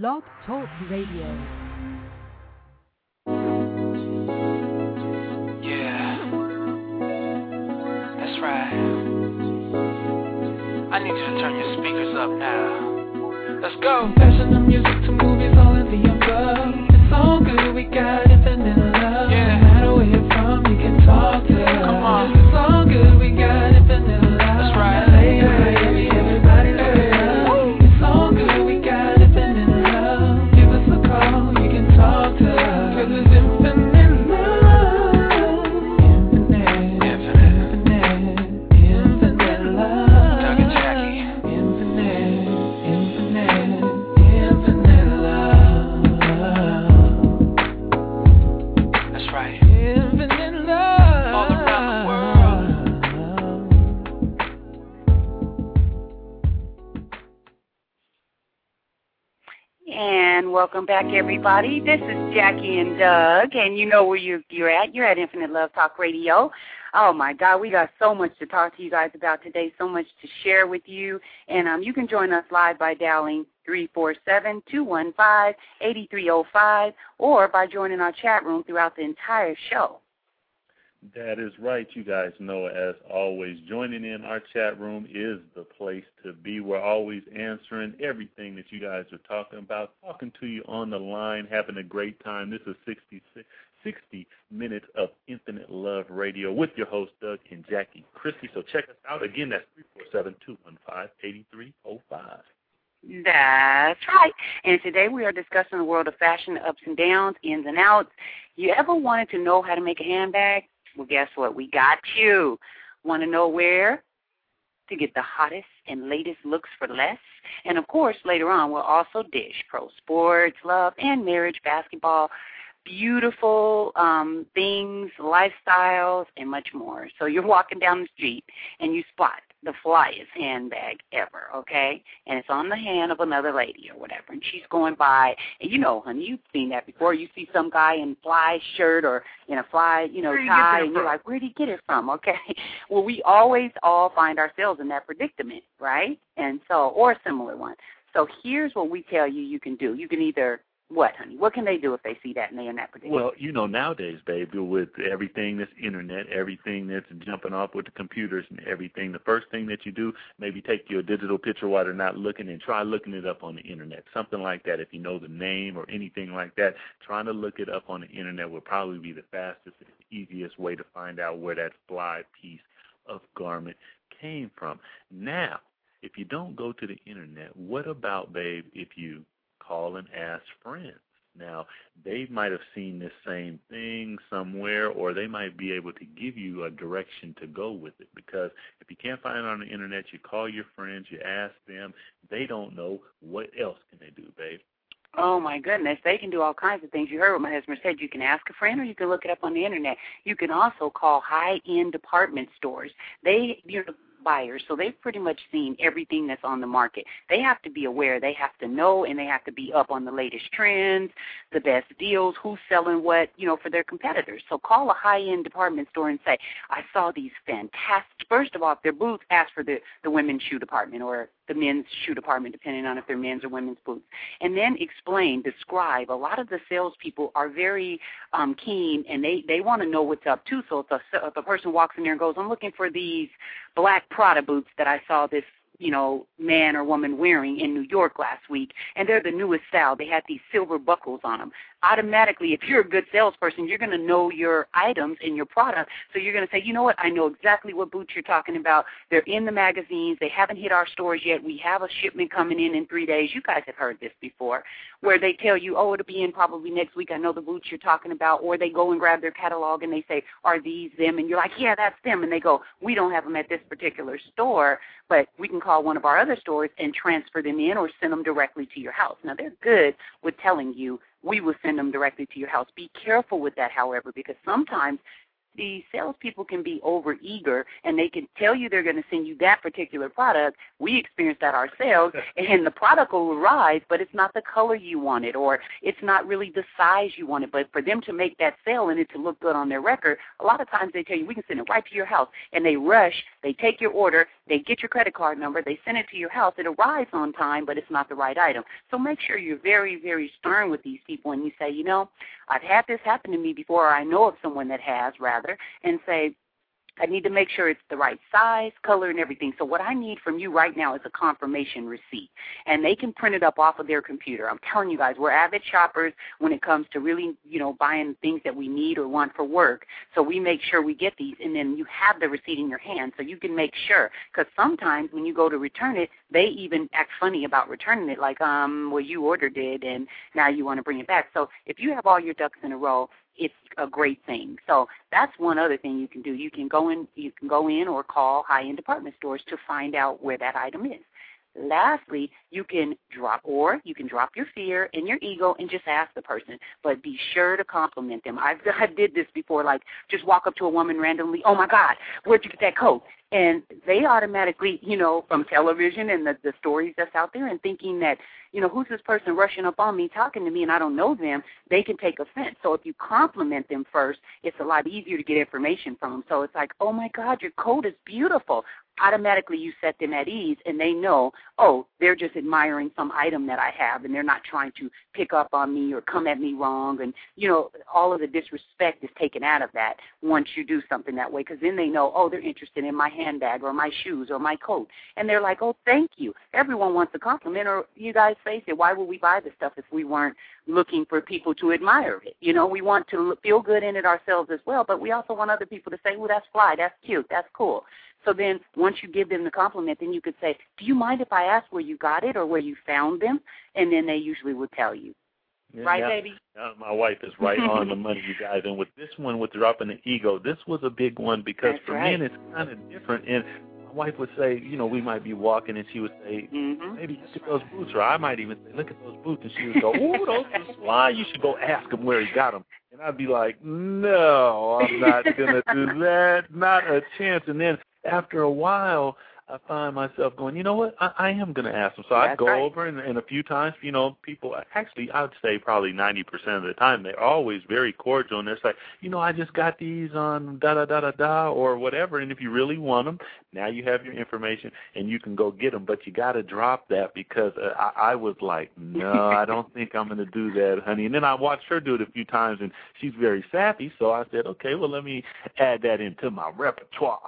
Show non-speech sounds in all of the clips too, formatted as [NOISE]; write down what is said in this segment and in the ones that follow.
Blog Talk Radio. Yeah. That's right. I need you to turn your speakers up now. Let's go. Fashion the music to movies, all of the above. It's all good, we got infinite back, everybody. This is Jackie and Doug, and you know where you're, you're at. You're at Infinite Love Talk Radio. Oh my God, we got so much to talk to you guys about today, so much to share with you. And um, you can join us live by dialing 347-215-8305 or by joining our chat room throughout the entire show. That is right. You guys know, as always, joining in our chat room is the place to be. We're always answering everything that you guys are talking about, talking to you on the line, having a great time. This is 60, 60 minutes of Infinite Love Radio with your host, Doug and Jackie Christie. So check us out. Again, that's 347-215-8305. That's right. And today we are discussing the world of fashion, ups and downs, ins and outs. You ever wanted to know how to make a handbag? Well, guess what? We got you. Want to know where to get the hottest and latest looks for less? And of course, later on, we'll also dish pro sports, love, and marriage, basketball, beautiful um, things, lifestyles, and much more. So you're walking down the street and you spot the flyest handbag ever, okay? And it's on the hand of another lady or whatever, and she's going by, and you know, honey, you've seen that before. You see some guy in fly shirt or in a fly, you know, Where you tie, and you're like, where did he get it from? Okay. [LAUGHS] Well, we always all find ourselves in that predicament, right? And so, or a similar one. So here's what we tell you you can do. You can either what, honey? What can they do if they see that and in that predicament? Well, you know, nowadays, baby, with everything that's internet, everything that's jumping off with the computers and everything, the first thing that you do, maybe take your digital picture while they're not looking and try looking it up on the internet. Something like that. If you know the name or anything like that, trying to look it up on the internet would probably be the fastest and easiest way to find out where that fly piece of garment came from. Now, if you don't go to the internet, what about, babe, if you call and ask friends? Now, they might have seen this same thing somewhere, or they might be able to give you a direction to go with it. Because if you can't find it on the internet, you call your friends, you ask them. They don't know what else can they do, babe. Oh my goodness, they can do all kinds of things. You heard what my husband said. You can ask a friend or you can look it up on the internet. You can also call high end department stores. They you know buyers, so they've pretty much seen everything that's on the market. They have to be aware, they have to know and they have to be up on the latest trends, the best deals, who's selling what, you know, for their competitors. So call a high end department store and say, I saw these fantastic first of all, if they're boots, ask for the, the women's shoe department or the men's shoe department, depending on if they're men's or women's boots. And then explain, describe. A lot of the salespeople are very um, keen, and they they want to know what's up too. So if a, if a person walks in there and goes, "I'm looking for these black Prada boots that I saw this." You know, man or woman wearing in New York last week, and they're the newest style. They had these silver buckles on them. Automatically, if you're a good salesperson, you're going to know your items and your product. So you're going to say, you know what? I know exactly what boots you're talking about. They're in the magazines. They haven't hit our stores yet. We have a shipment coming in in three days. You guys have heard this before, where they tell you, oh, it'll be in probably next week. I know the boots you're talking about. Or they go and grab their catalog and they say, are these them? And you're like, yeah, that's them. And they go, we don't have them at this particular store, but we can call one of our other stores and transfer them in or send them directly to your house. Now, they're good with telling you we will send them directly to your house. Be careful with that, however, because sometimes the salespeople can be over eager and they can tell you they're going to send you that particular product. We experience that ourselves, [LAUGHS] and the product will arrive, but it's not the color you wanted, or it's not really the size you wanted. But for them to make that sale and it to look good on their record, a lot of times they tell you we can send it right to your house, and they rush. They take your order, they get your credit card number, they send it to your house. It arrives on time, but it's not the right item. So make sure you're very, very stern with these people, and you say, you know, I've had this happen to me before, or I know of someone that has, rather, and say, I need to make sure it's the right size, color, and everything. So what I need from you right now is a confirmation receipt. And they can print it up off of their computer. I'm telling you guys, we're avid shoppers when it comes to really, you know, buying things that we need or want for work. So we make sure we get these, and then you have the receipt in your hand so you can make sure. Because sometimes when you go to return it, they even act funny about returning it, like, um, well, you ordered it, and now you want to bring it back. So if you have all your ducks in a row, it's a great thing. So that's one other thing you can do. You can go in you can go in or call high end department stores to find out where that item is. Lastly, you can drop or you can drop your fear and your ego and just ask the person, but be sure to compliment them. I've [LAUGHS] I did this before, like just walk up to a woman randomly, oh my God, where'd you get that coat? And they automatically, you know, from television and the, the stories that's out there and thinking that, you know, who's this person rushing up on me talking to me and I don't know them, they can take offense. So if you compliment them first, it's a lot easier to get information from them. So it's like, oh my God, your coat is beautiful automatically you set them at ease and they know, oh, they're just admiring some item that I have and they're not trying to pick up on me or come at me wrong. And, you know, all of the disrespect is taken out of that once you do something that way because then they know, oh, they're interested in my handbag or my shoes or my coat. And they're like, oh, thank you. Everyone wants a compliment or you guys face it. Why would we buy this stuff if we weren't looking for people to admire it? You know, we want to feel good in it ourselves as well, but we also want other people to say, oh, that's fly, that's cute, that's cool. So then once you give them the compliment, then you could say, do you mind if I ask where you got it or where you found them? And then they usually will tell you. Yeah, right, yeah. baby? Uh, my wife is right on the money, you guys. And with this one, with dropping the ego, this was a big one because That's for right. men it's kind of different. And my wife would say, you know, we might be walking, and she would say, Mm-hmm. maybe look at those boots, or I might even say, look at those boots, and she would go, [LAUGHS] oh, those are fly. You should go ask him where he got them. And I'd be like, no, I'm not gonna do that, not a chance. And then after a while, I find myself going, you know what? I, I am going to ask them. So I'd go right. over, and, and a few times, you know, people actually, I would say probably 90% of the time, they're always very cordial, and they're like, you know, I just got these on da da da da da or whatever. And if you really want them, now you have your information, and you can go get them. But you got to drop that because uh, I, I was like, no, I [LAUGHS] don't think I'm going to do that, honey. And then I watched her do it a few times, and she's very sappy, So I said, okay, well, let me add that into my repertoire.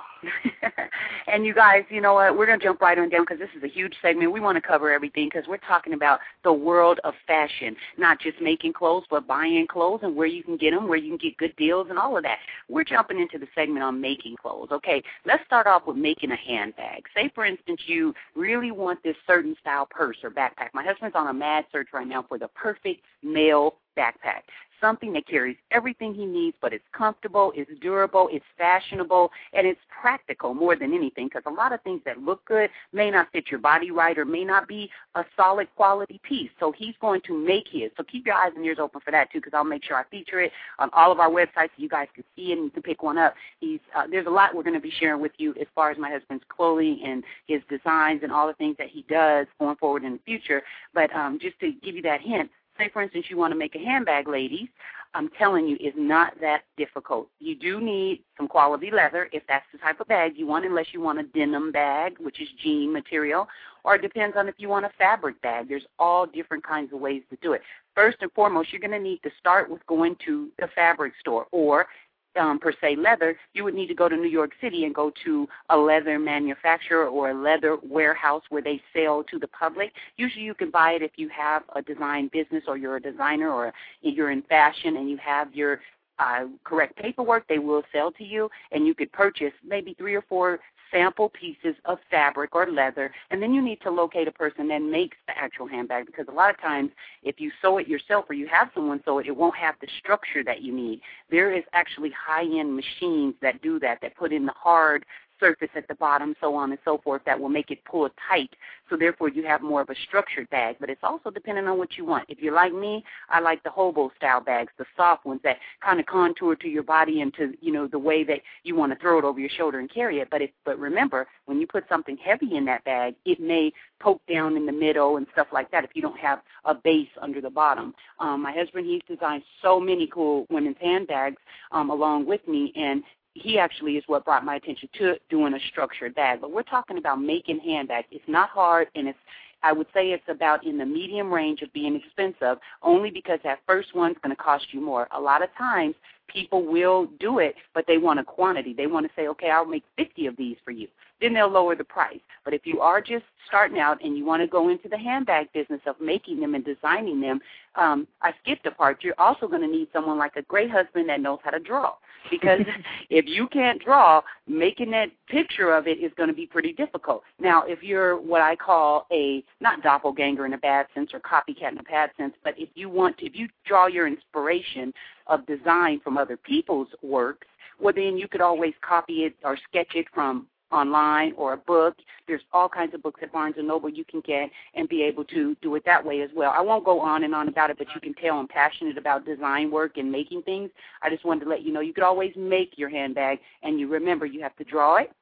[LAUGHS] and you guys, you know what? We're going to jump right on down because this is a huge segment. We want to cover everything because we're talking about the world of fashion, not just making clothes, but buying clothes and where you can get them, where you can get good deals, and all of that. We're jumping into the segment on making clothes. Okay, let's start off with making a handbag. Say, for instance, you really want this certain style purse or backpack. My husband's on a mad search right now for the perfect male backpack something that carries everything he needs, but it's comfortable, it's durable, it's fashionable, and it's practical more than anything because a lot of things that look good may not fit your body right or may not be a solid quality piece. So he's going to make his. So keep your eyes and ears open for that too because I'll make sure I feature it on all of our websites so you guys can see it and you can pick one up. He's uh, There's a lot we're going to be sharing with you as far as my husband's clothing and his designs and all the things that he does going forward in the future. But um, just to give you that hint, say for instance you want to make a handbag ladies i'm telling you is not that difficult. You do need some quality leather if that's the type of bag you want unless you want a denim bag which is jean material or it depends on if you want a fabric bag. There's all different kinds of ways to do it. First and foremost you're going to need to start with going to the fabric store or um, per se leather, you would need to go to New York City and go to a leather manufacturer or a leather warehouse where they sell to the public. Usually you can buy it if you have a design business or you're a designer or you're in fashion and you have your uh, correct paperwork, they will sell to you, and you could purchase maybe three or four sample pieces of fabric or leather, and then you need to locate a person that makes the actual handbag because a lot of times if you sew it yourself or you have someone sew it, it won't have the structure that you need. There is actually high-end machines that do that, that put in the hard surface at the bottom, so on and so forth, that will make it pull tight. So therefore, you have more of a structured bag. But it's also depending on what you want. If you're like me, I like the hobo style bags, the soft ones that kind of contour to your body and to you know the way that you want to throw it over your shoulder and carry it. But if but remember, when you put something heavy in that bag, it may poke down in the middle and stuff like that if you don't have a base under the bottom. Um, my husband, he's designed so many cool women's handbags um, along with me, and he actually is what brought my attention to doing a structured bag. But we're talking about making handbags. It's not hard, and it's I would say it's about in the medium range of being expensive, only because that first one's going to cost you more. A lot of times, people will do it, but they want a quantity. They want to say, okay, I'll make 50 of these for you. Then they'll lower the price. But if you are just starting out and you want to go into the handbag business of making them and designing them, um, I skipped a part. You're also going to need someone like a great husband that knows how to draw. Because [LAUGHS] if you can't draw, making that picture of it is going to be pretty difficult. Now, if you're what I call a not doppelganger in a bad sense or copycat in a bad sense, but if you want to, if you draw your inspiration of design from other people's works, well then you could always copy it or sketch it from online or a book. There's all kinds of books at Barnes and Noble you can get and be able to do it that way as well. I won't go on and on about it, but you can tell I'm passionate about design work and making things. I just wanted to let you know you could always make your handbag, and you remember you have to draw it.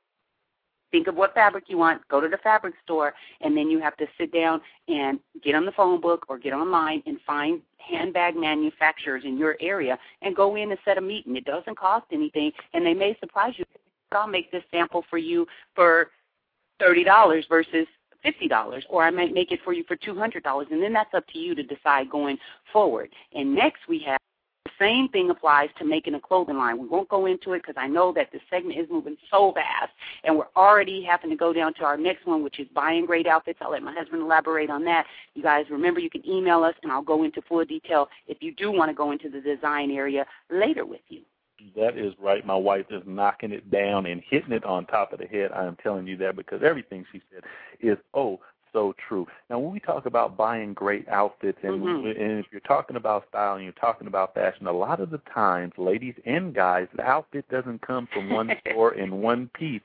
Think of what fabric you want, go to the fabric store, and then you have to sit down and get on the phone book or get online and find handbag manufacturers in your area and go in and set a meeting. It doesn't cost anything, and they may surprise you I'll make this sample for you for $30 versus $50 or I might make it for you for $200 and then that's up to you to decide going forward. And next we have same thing applies to making a clothing line. We won't go into it because I know that the segment is moving so fast, and we're already having to go down to our next one, which is buying great outfits. I'll let my husband elaborate on that. You guys remember you can email us, and I'll go into full detail if you do want to go into the design area later with you. That is right. My wife is knocking it down and hitting it on top of the head. I am telling you that because everything she said is oh so true. Now, when we talk about buying great outfits, and, mm-hmm. and if you're talking about style and you're talking about fashion, a lot of the times, ladies and guys, the outfit doesn't come from one [LAUGHS] store in one piece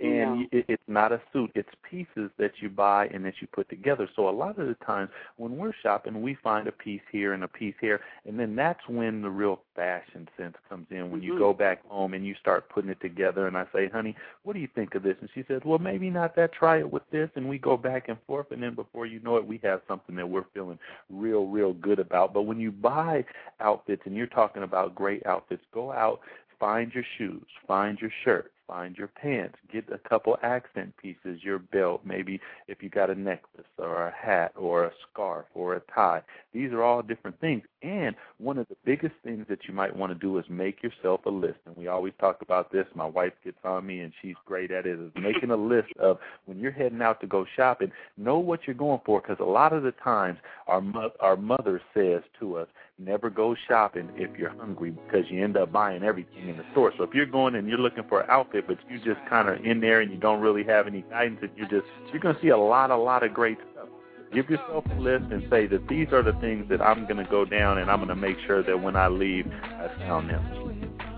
and yeah. it, it's not a suit it's pieces that you buy and that you put together so a lot of the times when we're shopping we find a piece here and a piece here and then that's when the real fashion sense comes in when mm-hmm. you go back home and you start putting it together and I say honey what do you think of this and she says well maybe not that try it with this and we go back and forth and then before you know it we have something that we're feeling real real good about but when you buy outfits and you're talking about great outfits go out find your shoes find your shirt find your pants, get a couple accent pieces, your belt, maybe if you got a necklace or a hat or a scarf or a tie. These are all different things. And one of the biggest things that you might want to do is make yourself a list. And we always talk about this. My wife gets on me and she's great at it, is making a list of when you're heading out to go shopping, know what you're going for because a lot of the times our mo- our mother says to us, never go shopping if you're hungry because you end up buying everything in the store. So if you're going and you're looking for an outfit, but you just kind of in there and you don't really have any guidance, and you just you're to see a lot, a lot of great stuff. Give yourself a list and say that these are the things that I'm to go down, and I'm to make sure that when I leave, I found them.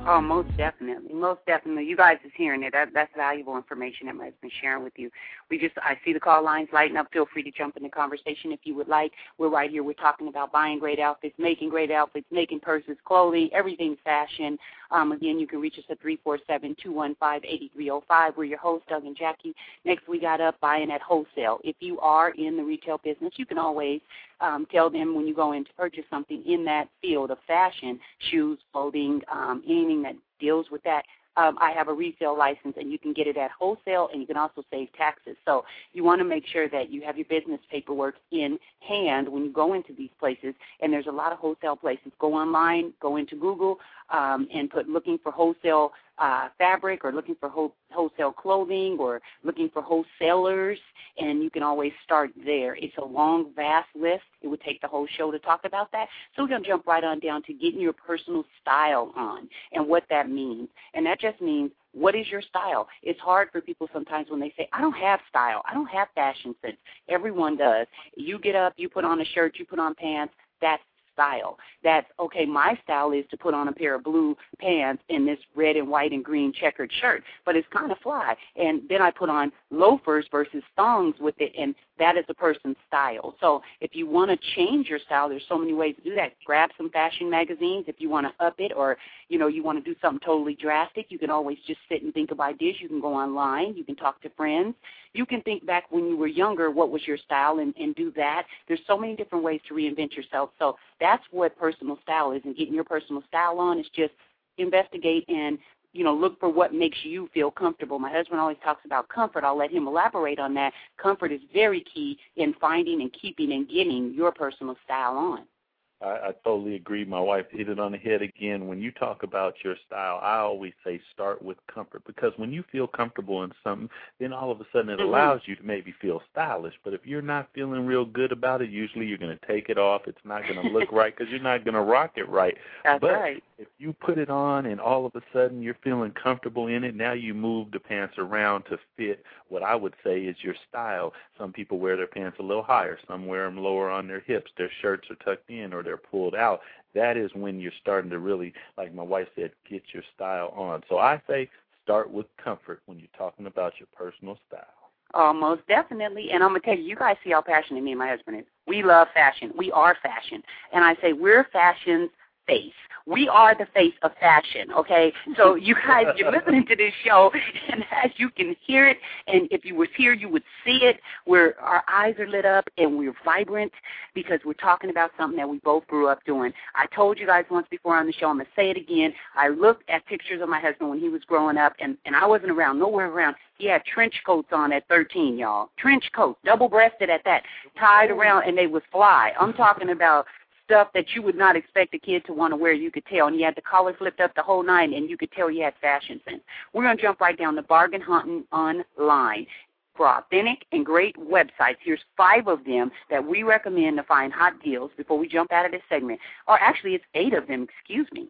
Oh, most definitely, most definitely. You guys is hearing it. That, that's valuable information that has been sharing with you. We just, I see the call lines lighting up. Feel free to jump in the conversation if you would like. We're right here. We're talking about buying great outfits, making great outfits, making purses, clothing, everything fashion. Um, again, you can reach us at three four seven two one five eighty three zero five. We're your hosts, Doug and Jackie. Next, we got up buying at wholesale. If you are in the retail business, you can always um, tell them when you go in to purchase something in that field of fashion, shoes, clothing, um, anything that deals with that, um, I have a resale license, and you can get it at wholesale, and you can also save taxes. So you want to make sure that you have your business paperwork in hand when you go into these places. And there's a lot of wholesale places. Go online, go into Google, um, and put looking for wholesale uh, fabric or looking for whole, wholesale clothing or looking for wholesalers, and you can always start there. It's a long, vast list. It would take the whole show to talk about that. So we're going to jump right on down to getting your personal style on and what that means. And that just means what is your style? It's hard for people sometimes when they say, I don't have style. I don't have fashion sense. Everyone does. You get up, you put on a shirt, you put on pants. That's style. That's okay, my style is to put on a pair of blue pants and this red and white and green checkered shirt, but it's kind of fly. And then I put on loafers versus thongs with it, and that is a person's style. So if you want to change your style, there's so many ways to do that. Grab some fashion magazines if you want to up it, or you know you want to do something totally drastic. You can always just sit and think of ideas. You can go online. You can talk to friends. You can think back when you were younger, what was your style, and, and do that. There's so many different ways to reinvent yourself. So that's what personal style is, and getting your personal style on is just investigate and you know, look for what makes you feel comfortable. My husband always talks about comfort. I'll let him elaborate on that. Comfort is very key in finding and keeping and getting your personal style on. I, I totally agree. My wife hit it on the head again. When you talk about your style, I always say start with comfort because when you feel comfortable in something, then all of a sudden it mm-hmm. allows you to maybe feel stylish. But if you're not feeling real good about it, usually you're going to take it off. It's not going to look right because you're not going to rock it right. [LAUGHS] That's but right. if you put it on and all of a sudden you're feeling comfortable in it, now you move the pants around to fit what I would say is your style. Some people wear their pants a little higher. Some wear them lower on their hips. Their shirts are tucked in or they're pulled out, that is when you're starting to really, like my wife said, get your style on. So I say start with comfort when you're talking about your personal style. Oh, most definitely. And I'm gonna tell you, you guys see how passionate me and my husband is. We love fashion. We are fashion. And I say we're fashion's face. We are the face of fashion, okay? So you guys, you're [LAUGHS] listening to this show, and as you can hear it, and if you was here, you would see it, where our eyes are lit up and we're vibrant because we're talking about something that we both grew up doing. I told you guys once before on the show, I'm going to say it again. I looked at pictures of my husband when he was growing up, and, and I wasn't around, nowhere around. He had trench coats on at 13, y'all. Trench coats, double-breasted at that, tied around, and they would fly. I'm talking about stuff that you would not expect a kid to want to wear. You could tell, and he had the collar flipped up the whole nine, and you could tell he had fashion sense. We're to jump right down to bargain hunting online for authentic and great websites. Here's five of them that we recommend to find hot deals before we jump out of this segment. Or actually, it's eight of them, excuse me.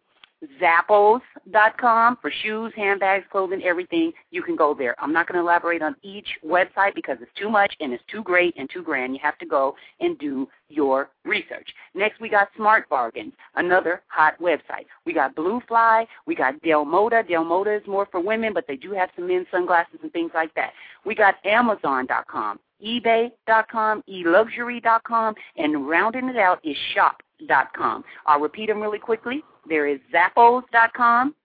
Zappos.com for shoes, handbags, clothing, everything. You can go there. I'm not going to elaborate on each website because it's too much and it's too great and too grand. You have to go and do your research. Next, we got Smart Bargains, another hot website. We got Bluefly. We got Delmoda. Delmoda is more for women, but they do have some men's sunglasses and things like that. We got Amazon.com, eBay.com, eLuxury.com, and rounding it out is Shop.com. I'll repeat them really quickly. There is Zappos.com,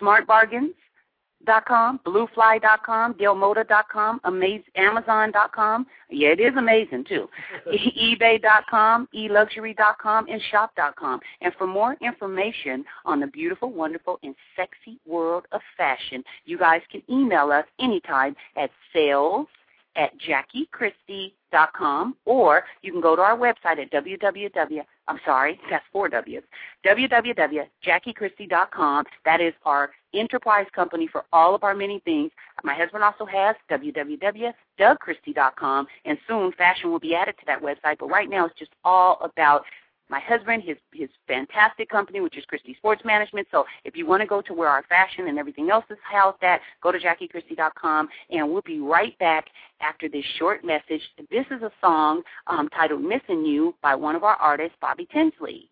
SmartBargains.com, BlueFly.com, Delmoda.com, Amaz- Amazon.com. Yeah, it is amazing too. [LAUGHS] eBay.com, eLuxury.com, and Shop.com. And for more information on the beautiful, wonderful, and sexy world of fashion, you guys can email us anytime at sales at JackieChristie.com, or you can go to our website at www. I'm sorry, that's four W's. www.JackieChristie.com. That is our enterprise company for all of our many things. My husband also has www.dougchristie.com, and soon fashion will be added to that website. But right now, it's just all about my husband, his his fantastic company, which is Christie Sports Management. So if you want to go to where our fashion and everything else is housed at, go to JackieChristie.com, and we'll be right back after this short message. This is a song um, titled "Missing You" by one of our artists, Bobby Tinsley.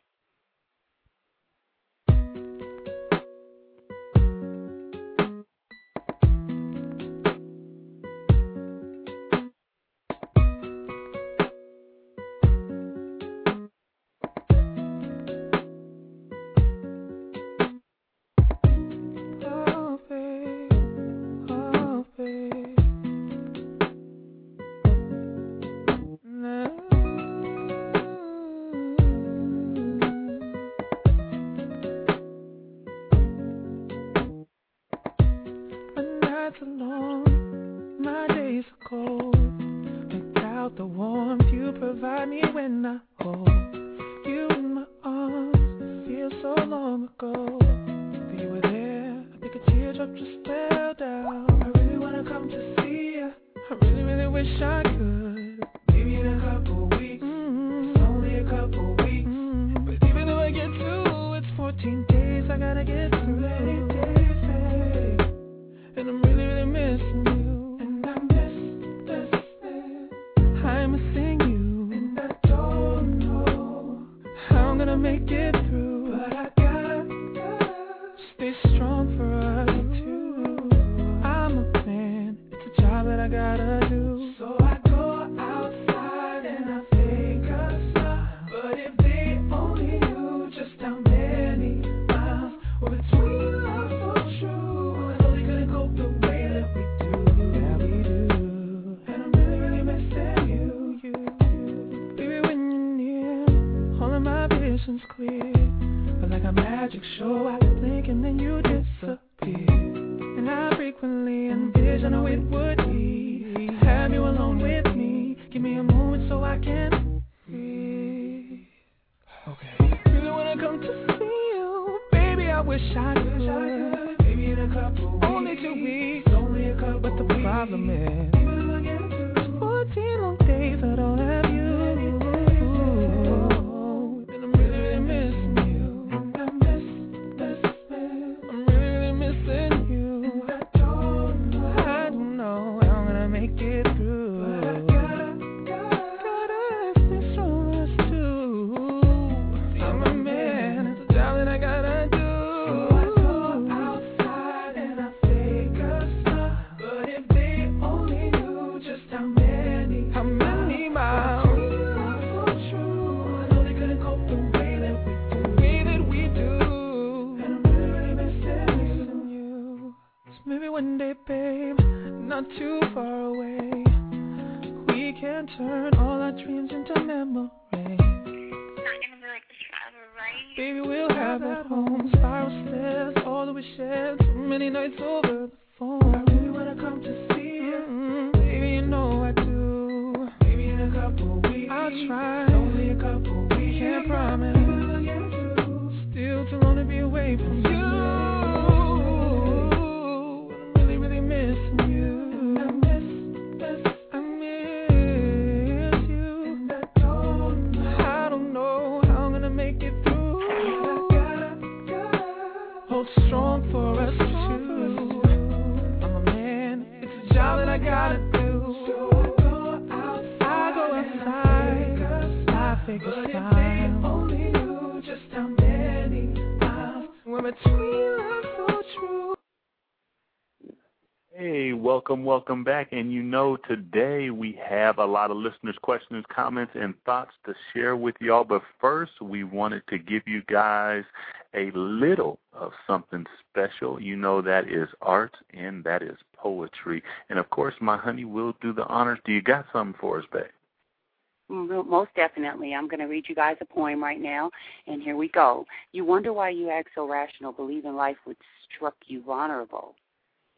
Hey, welcome, welcome back. And you know, today we have a lot of listeners' questions, comments, and thoughts to share with y'all. But first, we wanted to give you guys a little of something special. You know, that is art and that is poetry. And of course, my honey will do the honors. Do you got something for us, babe? Mm, Most definitely. I'm going to read you guys a poem right now, and here we go. You wonder why you act so rational, believing life would struck you vulnerable.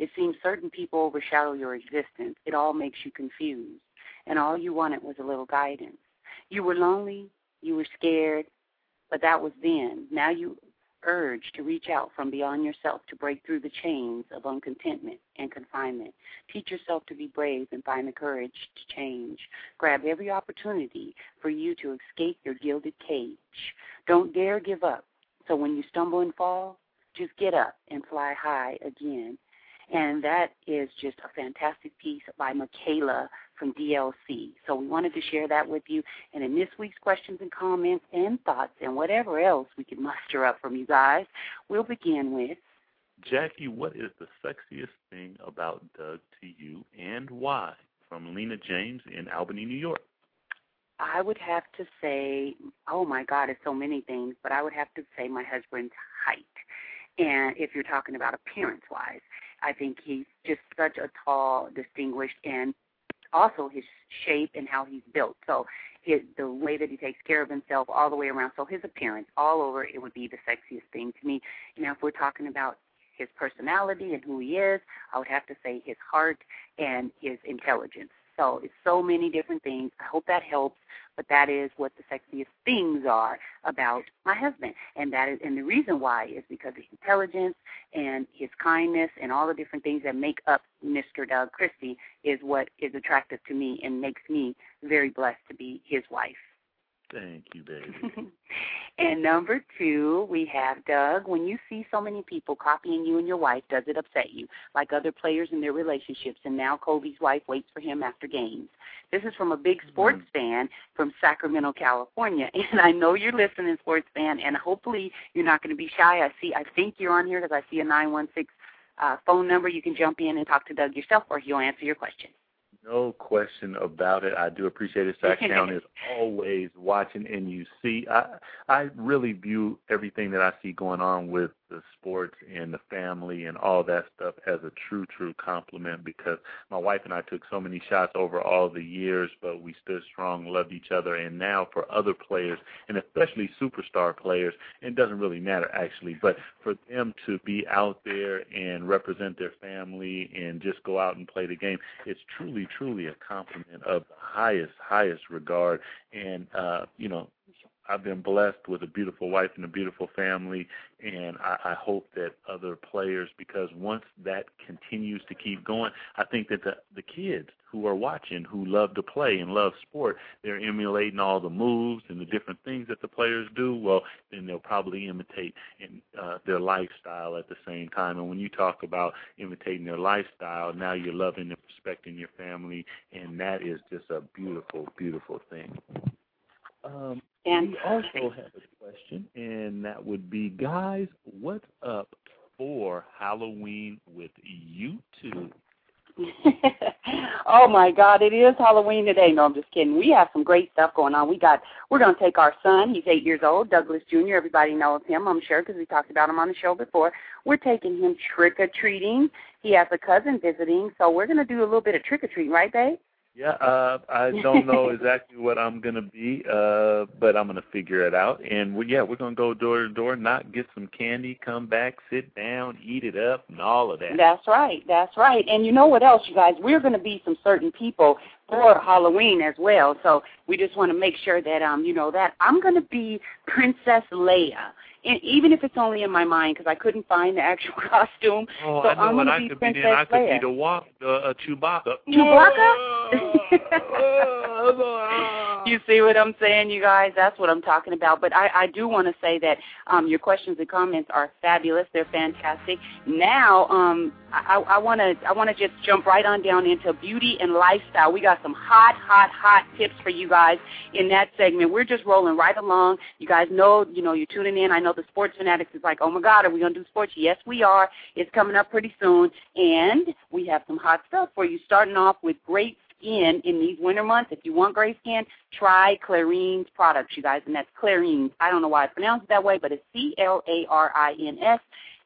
It seems certain people overshadow your existence. It all makes you confused, and all you wanted was a little guidance. You were lonely, you were scared, but that was then. Now you urge to reach out from beyond yourself to break through the chains of uncontentment and confinement. Teach yourself to be brave and find the courage to change. Grab every opportunity for you to escape your gilded cage. Don't dare give up. So when you stumble and fall, just get up and fly high again. And that is just a fantastic piece by Michaela from DLC. So we wanted to share that with you. And in this week's questions and comments and thoughts and whatever else we can [LAUGHS] muster up from you guys, we'll begin with Jackie, what is the sexiest thing about Doug to you and why? From Lena James in Albany, New York. I would have to say, oh my God, it's so many things, but I would have to say my husband's height. And if you're talking about appearance wise, I think he's just such a tall, distinguished, and also his shape and how he's built. So his, the way that he takes care of himself all the way around. So his appearance all over, it would be the sexiest thing to me. You know, if we're talking about his personality and who he is, I would have to say his heart and his intelligence. So it's so many different things. I hope that helps, but that is what the sexiest things are about my husband. And that is and the reason why is because of his intelligence and his kindness and all the different things that make up Mr. Doug Christie is what is attractive to me and makes me very blessed to be his wife. Thank you, baby. [LAUGHS] And number two, we have Doug. When you see so many people copying you and your wife, does it upset you? Like other players in their relationships, and now Kobe's wife waits for him after games. This is from a big sports mm-hmm. fan from Sacramento, California. [LAUGHS] And I know you're listening, sports fan, and hopefully you're not going to be shy. I see, I think you're on here because I see a 916 uh, phone number. You can jump in and talk to Doug yourself, or he'll answer your question. No question about it. I do appreciate it. Sac [LAUGHS] County is always watching, and you see, I I really view everything that I see going on with the sports and the family and all that stuff as a true, true compliment because my wife and I took so many shots over all the years, but we stood strong, loved each other, and now for other players and especially superstar players, it doesn't really matter actually, but for them to be out there and represent their family and just go out and play the game, it's truly, truly a compliment of the highest, highest regard. And uh, you know, I've been blessed with a beautiful wife and a beautiful family, and I, I hope that other players, because once that continues to keep going, I think that the the kids who are watching, who love to play and love sport, they're emulating all the moves and the different things that the players do. Well, then they'll probably imitate in uh, their lifestyle at the same time. And when you talk about imitating their lifestyle, now you're loving and respecting your family, and that is just a beautiful, beautiful thing. Um, and we also have a question, and that would be, guys, what's up for Halloween with you two? [LAUGHS] oh my God, it is Halloween today. No, I'm just kidding. We have some great stuff going on. We got we're going to take our son. He's eight years old, Douglas Jr. Everybody knows him, I'm sure, because we talked about him on the show before. We're taking him trick or treating. He has a cousin visiting, so we're going to do a little bit of trick or treating, right, babe? Yeah, uh, I [LAUGHS] don't know exactly what I'm gonna be, uh, but I'm gonna figure it out. And we, yeah, we're gonna go door to door, not get some candy, come back, sit down, eat it up, and all of that. That's right. That's right. And you know what else, you guys? We're gonna be some certain people for Halloween as well. So we just want to make sure that um, you know that I'm gonna be Princess Leia and even if it's only in my mind because I couldn't find the actual [LAUGHS] costume. Oh, so I know I'm what I could be be then. I could Leia. be the walk, the uh, Chewbacca. [LAUGHS] Chewbacca. [LAUGHS] you see what I'm saying, you guys? That's what I'm talking about. But I, I do want to say that um, your questions and comments are fabulous. They're fantastic. Now, um, I, I want to I want to just jump right on down into beauty and lifestyle. We got some hot, hot, hot tips for you guys in that segment. We're just rolling right along. You guys know, you know, you're tuning in. I know the sports fanatics is like, oh my God, are we gonna do sports? Yes, we are. It's coming up pretty soon, and we have some hot stuff for you. Starting off with great skin in these winter months. If you want great skin, try Clarine's products, you guys, and that's Clarines. I don't know why I pronounce it that way, but it's C L A R I N S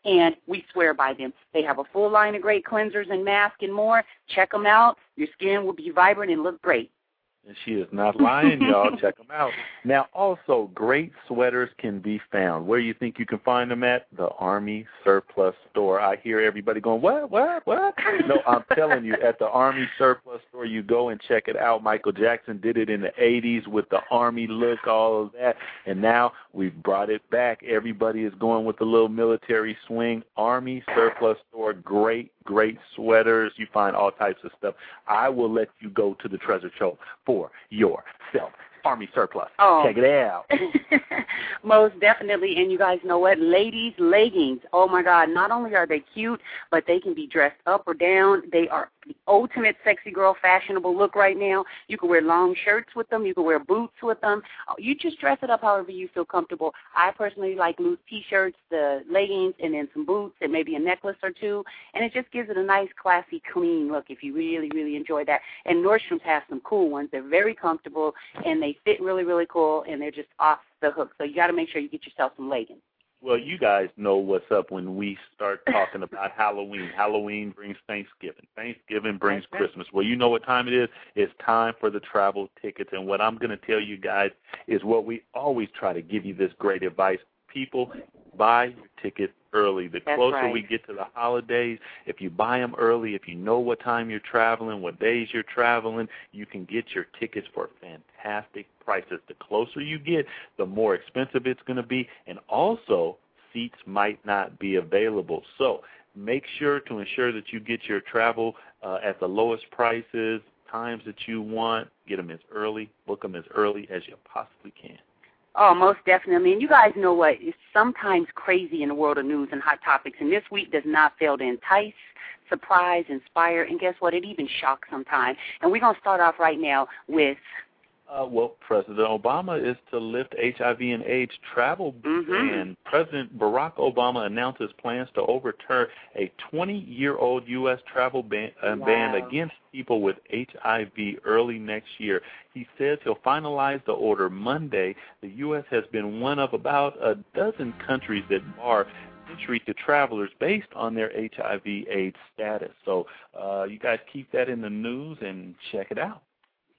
and we swear by them. They have a full line of great cleansers and masks and more. Check them out. Your skin will be vibrant and look great. And she is not lying, y'all. Check them out. Now, also, great sweaters can be found. Where you think you can find them at? The Army Surplus Store. I hear everybody going, what, what, what? No, I'm telling you, at the Army Surplus Store, you go and check it out. Michael Jackson did it in the 80s with the Army look, all of that. And now we've brought it back. Everybody is going with the little military swing. Army Surplus Store, great great sweaters. You find all types of stuff. I will let you go to the treasure trove for yourself. Army surplus. Oh. Check it out. [LAUGHS] Most definitely. And you guys know what? Ladies' leggings. Oh my God. Not only are they cute, but they can be dressed up or down. They are the ultimate sexy girl fashionable look right now. You can wear long shirts with them. You can wear boots with them. Uh, you just dress it up however you feel comfortable. I personally like loose t-shirts, the leggings, and then some boots and maybe a necklace or two. And it just gives it a nice, classy, clean look if you really, really enjoy that. And Nordstrom's has some cool ones. They're very comfortable and they fit really, really cool and they're just off the hook. So you got to make sure you get yourself some leggings. Well, you guys know what's up when we start talking about Halloween. Halloween brings Thanksgiving. Thanksgiving brings. Christmas. Well, you know what time it is? It's time for the travel tickets. And what I'm going to tell you guys is what we always try to give you this great advice. People, buy your ticket early. The That's closer right. we get to the holidays, if you buy them early, if you know what time you're traveling, what days you're traveling, you can get your tickets for fantastic prices. The closer you get, the more expensive it's going to be, and also seats might not be available. So make sure to ensure that you get your travel uh, at the lowest prices, times that you want. Get them as early, book them as early as you possibly can. Oh, most definitely. And you guys know what? It's sometimes crazy in the world of news and hot topics. And this week does not fail to entice, surprise, inspire, and guess what? It even shocks sometimes. And we're going to start off right now with uh, well, President Obama is to lift HIV and AIDS travel mm-hmm. ban. President Barack Obama announces plans to overturn a 20-year-old U.S. travel ban, uh, wow. ban against people with HIV early next year. He says he'll finalize the order Monday. The U.S. has been one of about a dozen countries that bar entry to travelers based on their HIV/AIDS status. So uh, you guys keep that in the news and check it out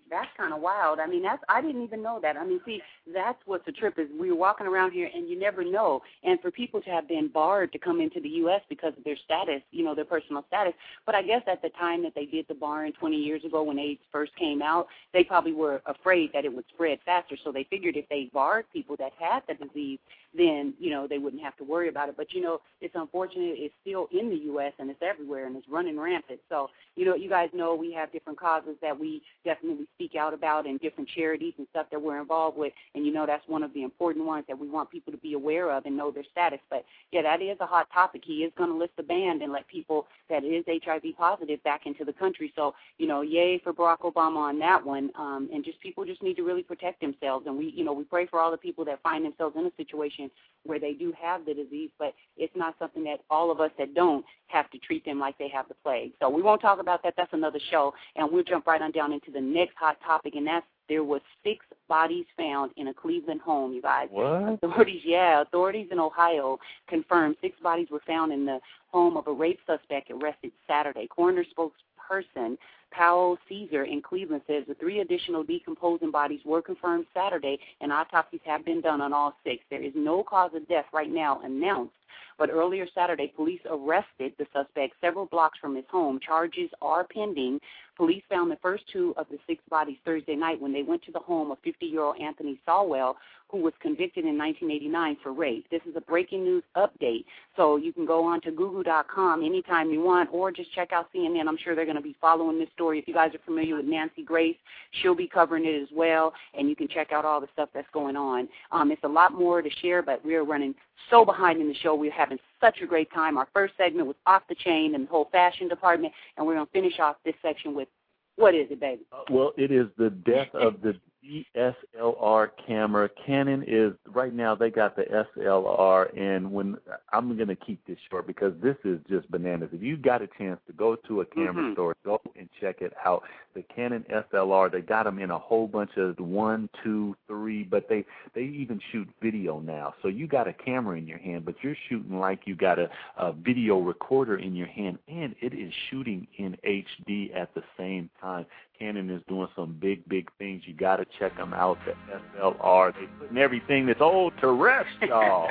that's kind of wild. I mean, that's I didn't even know that. I mean, see, that's what the trip is. We are walking around here, and you never know. And for people to have been barred to come into the U.S. because of their status, you know, their personal status. But I guess at the time that they did the barring 20 years ago when AIDS first came out, they probably were afraid that it would spread faster. So they figured if they barred people that had the disease, then you know they wouldn't have to worry about it. But you know, it's unfortunate. It's still in the U.S. and it's everywhere and it's running rampant. So you know, you guys know we have different causes that we definitely speak out about and different charities and stuff that we're involved with. And you know, that's one of the important ones that we want people to be aware of and know their status. But yeah, that is a hot topic. He is going to lift the ban and let people that is HIV positive back into the country. So you know, yay for Barack Obama on that one. Um, and just people just need to really protect themselves. And we, you know, we pray for all the people that find themselves in a situation where they do have the disease, but it's not something that all of us that don't have to treat them like they have the plague. So we won't talk about that. That's another show. And we'll jump right on down into the next hot topic, and that's there was six bodies found in a Cleveland home, you guys. What? Authorities, yeah, authorities in Ohio confirmed six bodies were found in the home of a rape suspect arrested Saturday. Coroner spokesperson Powell Caesar in Cleveland says the three additional decomposing bodies were confirmed Saturday, and autopsies have been done on all six. There is no cause of death right now announced, but earlier Saturday, police arrested the suspect several blocks from his home. Charges are pending. Police found the first two of the six bodies Thursday night when they went to the home of 50-year-old Anthony Sowell, who was convicted in 1989 for rape. This is a breaking news update, so you can go on to Google.com anytime you want, or just check out CNN. I'm sure they're going to be following this story. If you guys are familiar with Nancy Grace, she'll be covering it as well, and you can check out all the stuff that's going on. Um, it's a lot more to share, but we're running so behind in the show. We're having such a great time. Our first segment was off the chain and the whole fashion department, and we're going to finish off this section with what is it, baby? Well, it is the death of the DSLR camera. Canon is right now they got the SLR, and when I'm going to keep this short because this is just bananas. If you got a chance to go to a camera mm-hmm. store, go and check it out. The Canon SLR, they got them in a whole bunch of one, two, three, but they they even shoot video now. So you got a camera in your hand, but you're shooting like you got a, a video recorder in your hand, and it is shooting in HD at the same time. Canon is doing some big, big things. You got to check them out. The SLR, they putting everything that's old to rest, [LAUGHS] y'all.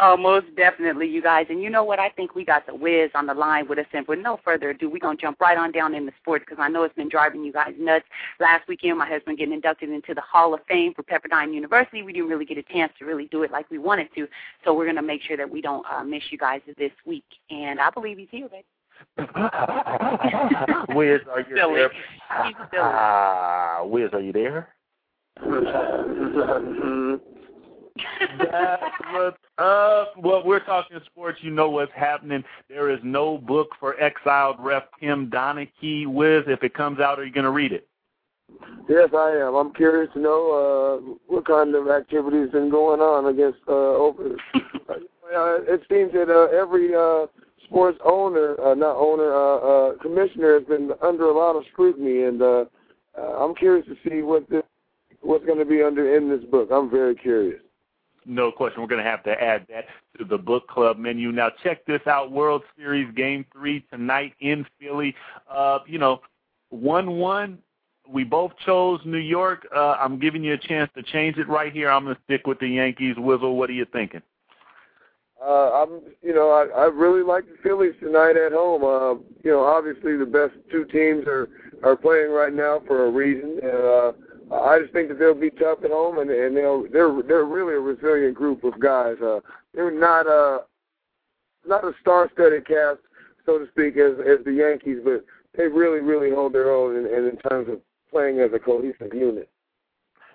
oh, most definitely, you guys. And you know what? I think we got the Wiz on the line with us. And with no further ado, we're going to jump right on down into sports because I know it's been driving you guys nuts. Last weekend, my husband getting inducted into the Hall of Fame for Pepperdine University. We didn't really get a chance to really do it like we wanted to. So we're going to make sure that we don't uh, miss you guys this week. And I believe he's here, baby. [LAUGHS] Wiz, are you Silly. there? He's silly. Ah, [LAUGHS] Wiz, are you there? That's what's up. Well, we're talking sports. You know what's happening. There is no book for exiled ref Tim Donaghy. Wiz, if it comes out, are you going to read it? Yes, I am. I'm curious to know uh, what kind of activities been going on against uh, over. [LAUGHS] uh, it seems that uh, every uh, sports owner, uh, not owner, uh, uh, commissioner has been under a lot of scrutiny, and uh, uh, I'm curious to see what this, what's going to be under in this book. I'm very curious. No question. We're going to have to add that to the book club menu. Now, check this out: World Series Game Three tonight in Philly. Uh, you know, one-one. We both chose New York. Uh, I'm giving you a chance to change it right here. I'm going to stick with the Yankees. Wizzle, what are you thinking? Uh, I'm, you know, I, I really like the Phillies tonight at home. Uh, you know, obviously the best two teams are are playing right now for a reason, and uh, I just think that they'll be tough at home, and and they'll they're they're really a resilient group of guys. Uh, they're not a not a star-studded cast, so to speak, as as the Yankees, but they really really hold their own in, in, in terms of playing as a cohesive unit.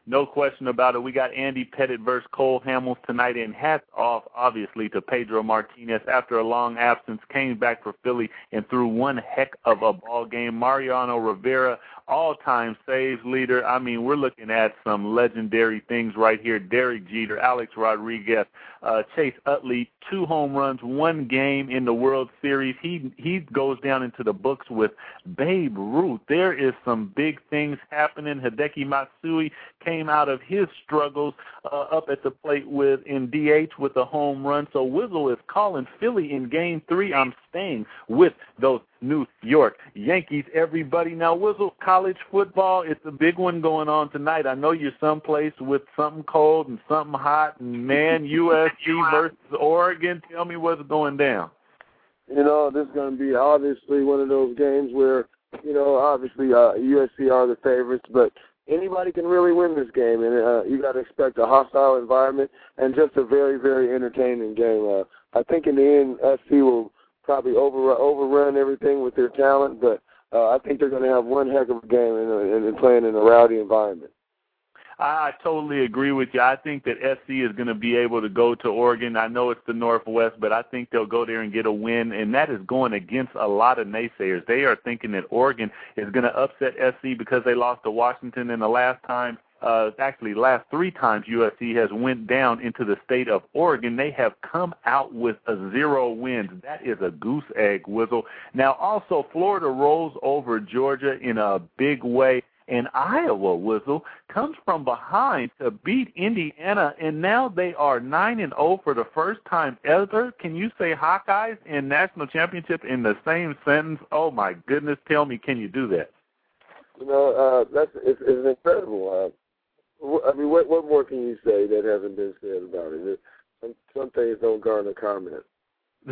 No question about it. We got Andy Pettitte versus Cole Hamels tonight, and hats off, obviously, to Pedro Martinez. After a long absence, came back for Philly and threw one heck of a ball game. Mariano Rivera, all-time saves leader. I mean, we're looking at some legendary things right here. Derek Jeter, Alex Rodriguez, uh, Chase Utley, two home runs, one game in the World Series. He he goes down into the books with Babe Ruth. There is some big things happening. Hideki Matsui came out of his struggles uh, up at the plate with in DH with a home run. So Wizzle is calling Philly in Game Three. I'm staying with those New York Yankees. Everybody now, Wizzle college football. It's a big one going on tonight. I know you're someplace with something cold and something hot, and man, [LAUGHS] USC versus Oregon. Tell me what's going down. You know, this is going to be obviously one of those games where, you know, obviously uh, USC are the favorites, but anybody can really win this game, and uh, you got to expect a hostile environment and just a very, very entertaining game. Uh, I think in the end, SC will probably over overrun everything with their talent, but uh, I think they're going to have one heck of a game and, and playing in a rowdy environment. I totally agree with you. I think that SC is going to be able to go to Oregon. I know it's the Northwest, but I think they'll go there and get a win, and that is going against a lot of naysayers. They are thinking that Oregon is going to upset SC because they lost to Washington in the last time uh, actually last three times USC has went down into the state of Oregon, they have come out with a zero wins. That is a goose egg whistle. Now, also, Florida rolls over Georgia in a big way and Iowa Whistle comes from behind to beat Indiana, and now they are nine and zero oh for the first time ever. Can you say Hawkeyes and national championship in the same sentence? Oh my goodness! Tell me, can you do that? You know, uh, that's it's, it's incredible. I mean, what what more can you say that hasn't been said about it? Some some things don't garner comment. [LAUGHS]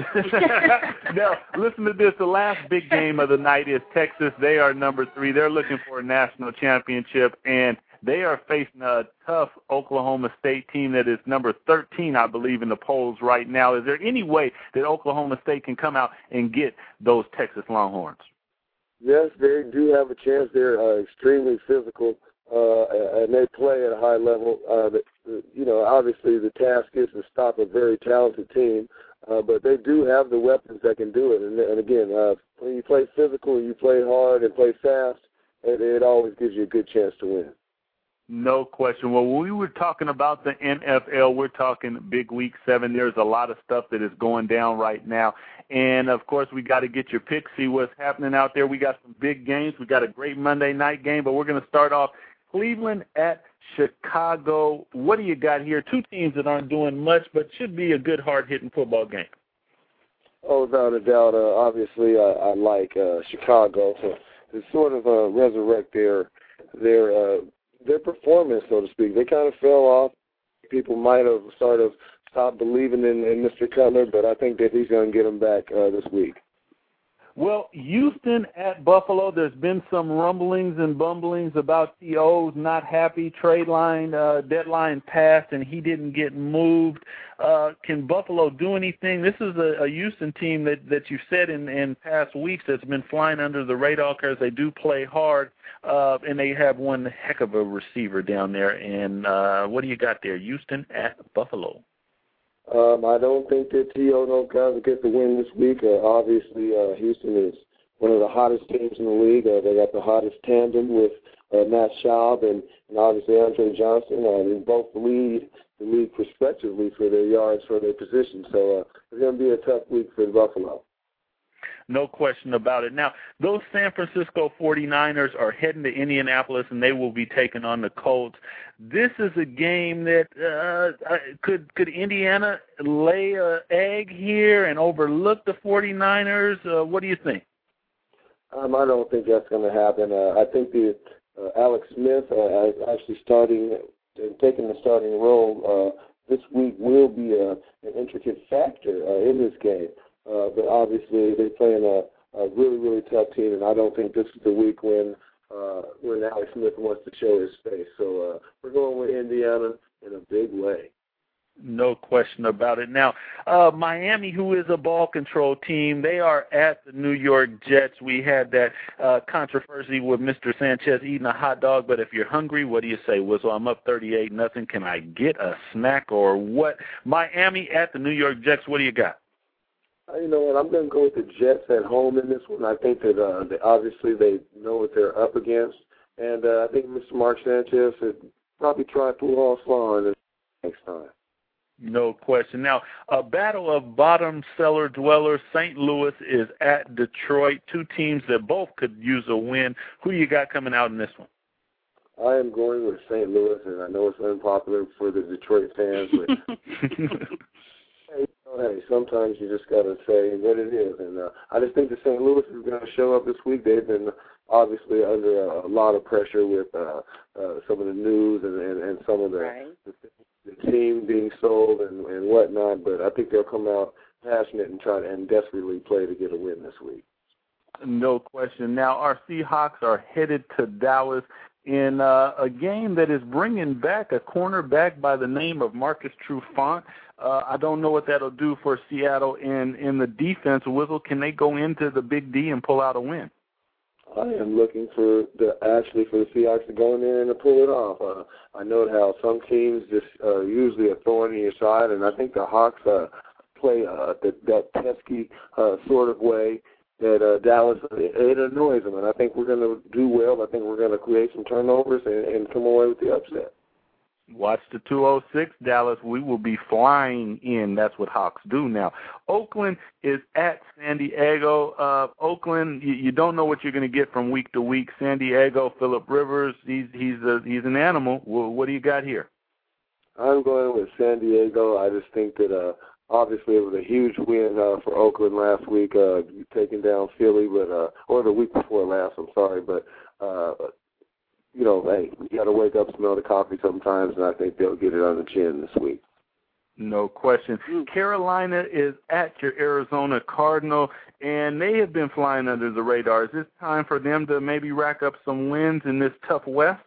now, listen to this. The last big game of the night is Texas. They are number three. They're looking for a national championship, and they are facing a tough Oklahoma State team that is number 13, I believe, in the polls right now. Is there any way that Oklahoma State can come out and get those Texas Longhorns? Yes, they do have a chance. They're uh, extremely physical, uh, and they play at a high level. Uh, you know, obviously the task is to stop a very talented team uh, but they do have the weapons that can do it. And, and again, uh, when you play physical, you play hard and play fast, it, it always gives you a good chance to win. No question. Well, we were talking about the NFL, we're talking big week seven. There's a lot of stuff that is going down right now. And of course, we got to get your picks, see what's happening out there. We got some big games. We got a great Monday night game, but we're going to start off Cleveland at Chicago. What do you got here? Two teams that aren't doing much, but should be a good, hard-hitting football game. Oh, without a doubt. Uh, obviously, I, I like uh, Chicago to, to sort of uh, resurrect their their uh, their performance, so to speak. They kind of fell off. People might have sort of stopped believing in, in Mr. Cutler, but I think that he's going to get them back uh, this week. Well, Houston at Buffalo, there's been some rumblings and bumblings about T.O.'s not happy. Trade line uh, deadline passed, and he didn't get moved. Uh, can Buffalo do anything? This is a, a Houston team that that you've said in in past weeks that's been flying under the radar because they do play hard, uh, and they have one heck of a receiver down there. And uh, what do you got there? Houston at Buffalo. Um, I don't think that T.O. no guys will get the win this week. Uh, obviously, uh, Houston is one of the hottest teams in the league. Uh, they got the hottest tandem with uh, Matt Schaub and, and obviously Andre Johnson. Uh, they both lead the league respectively for their yards for their position. So uh, it's going to be a tough week for Buffalo. No question about it. Now, those San Francisco 49ers are heading to Indianapolis and they will be taking on the Colts. This is a game that uh, uh could could Indiana lay a egg here and overlook the 49ers? Uh, what do you think? Um, I don't think that's going to happen. Uh, I think the uh, Alex Smith uh, actually starting and taking the starting role uh, this week will be a, an intricate factor uh, in this game. Uh, but obviously, they're playing a, a really, really tough team, and I don't think this is the week when uh, when Alex Smith wants to show his face. So uh, we're going with Indiana in a big way. No question about it. Now, uh, Miami, who is a ball control team, they are at the New York Jets. We had that uh, controversy with Mr. Sanchez eating a hot dog, but if you're hungry, what do you say? Whistle, I'm up 38 nothing. Can I get a snack or what? Miami at the New York Jets. What do you got? Uh, you know what? I'm going to go with the Jets at home in this one. I think that uh, they, obviously they know what they're up against, and uh, I think Mr. Mark Sanchez should probably try to pull off Swan next time. No question. Now, a battle of bottom cellar dwellers. St. Louis is at Detroit. Two teams that both could use a win. Who you got coming out in this one? I am going with St. Louis, and I know it's unpopular for the Detroit fans, but [LAUGHS] hey, hey, sometimes you just got to say what it is. And uh, I just think that St. Louis is going to show up this week. They've been obviously under a, a lot of pressure with uh, uh, some of the news and, and, and some of the, Right. the the team being sold and, and whatnot, but I think they'll come out passionate and try to and desperately play to get a win this week. No question. Now, our Seahawks are headed to Dallas in uh, a game that is bringing back a cornerback by the name of Marcus Trufant. Uh, I don't know what that'll do for Seattle in in the defense. Whistle, can they go into the Big D and pull out a win? I am looking for the actually for the Seahawks to go in there and to pull it off. Uh, I know how some teams just uh, usually a thorn in your side, and I think the Hawks uh, play uh, that that pesky uh, sort of way that uh, Dallas it, it annoys them, and I think we're going to do well. I think we're going to create some turnovers and, and come away with the upset. Watch the 206, Dallas. We will be flying in. That's what Hawks do now. Oakland is at San Diego. Uh, Oakland, you, you don't know what you're going to get from week to week. San Diego, Philip Rivers, he's he's a, he's an animal. Well, what do you got here? I'm going with San Diego. I just think that uh, obviously it was a huge win uh, for Oakland last week, uh, taking down Philly, but uh, or the week before last. I'm sorry, but uh, you know, hey, you got to wake up, smell the coffee sometimes, and I think they'll get it on the chin this week. No question. Carolina is at your Arizona Cardinal, and they have been flying under the radar. Is this time for them to maybe rack up some wins in this tough West?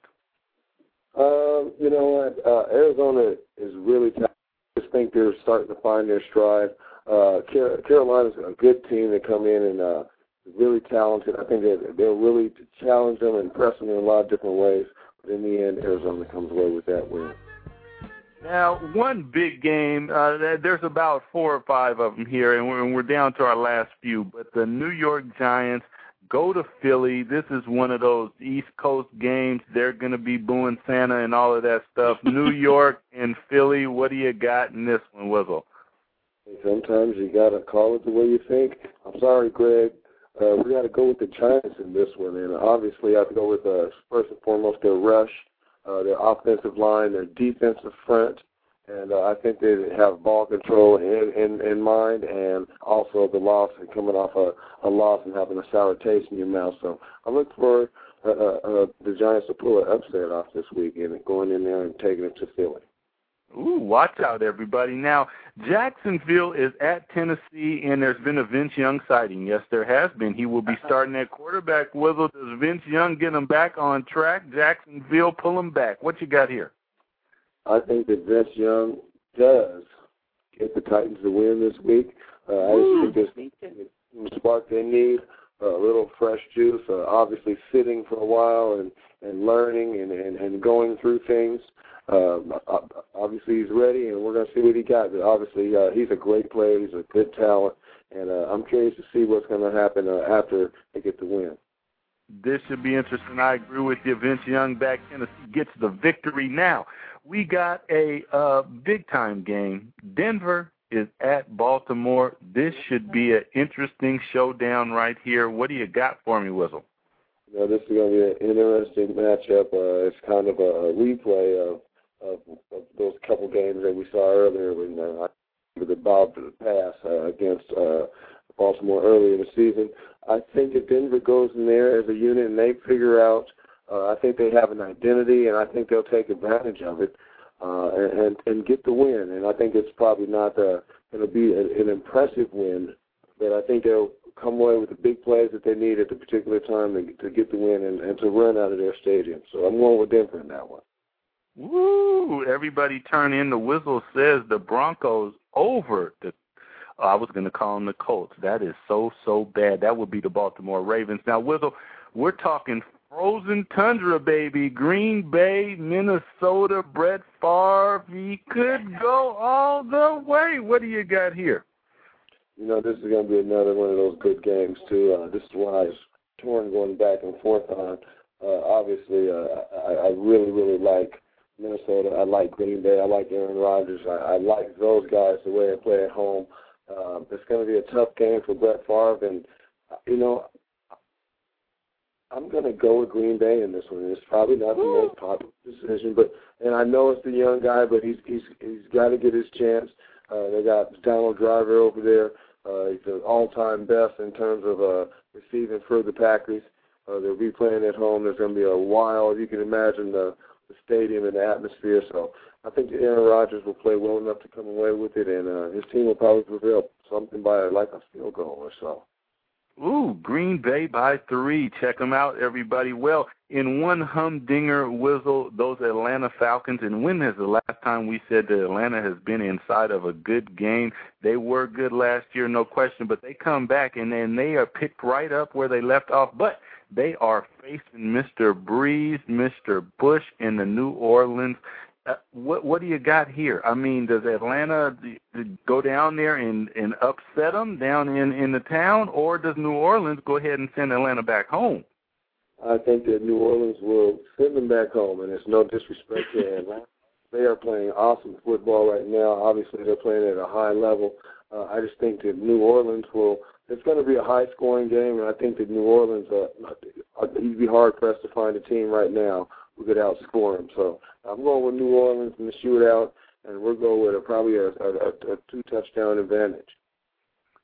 Um, you know what? Uh, Arizona is really. T- I just think they're starting to find their stride. Uh, Car- Carolina's a good team to come in and uh, really talented. I think that they'll really challenge them and press them in a lot of different ways. But in the end, Arizona comes away with that win. Now, one big game, uh, there's about four or five of them here, and we're, and we're down to our last few. But the New York Giants go to Philly. This is one of those East Coast games. They're going to be booing Santa and all of that stuff. [LAUGHS] New York and Philly, what do you got in this one, Wizzle? Sometimes you got to call it the way you think. I'm sorry, Greg. Uh, we got to go with the Giants in this one, and obviously I have to go with uh, first and foremost their rush, uh, their offensive line, their defensive front, and uh, I think they have ball control in, in in mind, and also the loss and coming off a, a loss and having a sour taste in your mouth. So I look for uh, uh, uh, the Giants to pull an upset off this week and going in there and taking it to Philly. Ooh, watch out, everybody. Now, Jacksonville is at Tennessee, and there's been a Vince Young sighting. Yes, there has been. He will be [LAUGHS] starting at quarterback. Wizzle, does Vince Young get him back on track? Jacksonville pull him back. What you got here? I think that Vince Young does get the Titans the win this week. Uh, I just think Me too. there's some spark they need, uh, a little fresh juice. Uh, obviously, sitting for a while and and learning and and, and going through things. Um, obviously, he's ready, and we're going to see what he got. But obviously, uh, he's a great player. He's a good talent, and uh, I'm curious to see what's going to happen uh, after they get the win. This should be interesting. I agree with you. Vince Young back Tennessee gets the victory. Now, we got a uh, big time game. Denver is at Baltimore. This should be an interesting showdown right here. What do you got for me, Wizzle? You know, this is going to be an interesting matchup. Uh, it's kind of a replay of, of of those couple games that we saw earlier when uh, with the Bob to the pass uh, against uh, Baltimore earlier in the season. I think if Denver goes in there as a unit and they figure out, uh, I think they have an identity, and I think they'll take advantage of it uh, and, and and get the win. And I think it's probably not uh, going to be a, an impressive win, but I think they'll come away with the big plays that they need at the particular time to, to get the win and, and to run out of their stadium. So I'm going with Denver in that one. Woo! Everybody turn in. The whistle says the Broncos over the. Oh, I was going to call them the Colts. That is so so bad. That would be the Baltimore Ravens. Now, Whistle, we're talking frozen tundra, baby. Green Bay, Minnesota, Brett Favre. He could go all the way. What do you got here? You know, this is going to be another one of those good games too. Uh, this is one I was torn going back and forth on. Uh, obviously, uh, I, I really, really like Minnesota. I like Green Bay. I like Aaron Rodgers. I, I like those guys the way they play at home. Um, it's going to be a tough game for Brett Favre, and you know, I'm going to go with Green Bay in this one. It's probably not the most popular decision, but and I know it's the young guy, but he's he's he's got to get his chance. Uh, they got Donald Driver over there. Uh, he's the all-time best in terms of uh, receiving for the Packers. Uh, they'll be playing at home. There's going to be a wild. You can imagine the the stadium and the atmosphere. So I think Aaron Rodgers will play well enough to come away with it, and uh, his team will probably prevail something by like a field goal or so. Ooh, Green Bay by three. Check them out, everybody. Well, in one humdinger whizzle, those Atlanta Falcons, and when is the last time we said that Atlanta has been inside of a good game? They were good last year, no question, but they come back and then they are picked right up where they left off. But they are facing Mr. Brees, Mr. Bush in the New Orleans. Uh, what what do you got here? I mean, does Atlanta go down there and and upset them down in in the town, or does New Orleans go ahead and send Atlanta back home? I think that New Orleans will send them back home, and it's no disrespect to Atlanta. [LAUGHS] They are playing awesome football right now. Obviously, they're playing at a high level. Uh, I just think that New Orleans will it's going to be a high scoring game, and I think that New Orleans, uh, you'd be hard pressed to find a team right now who could outscore them. So I'm going with New Orleans in the shootout, and we're going with a, probably a, a, a two touchdown advantage.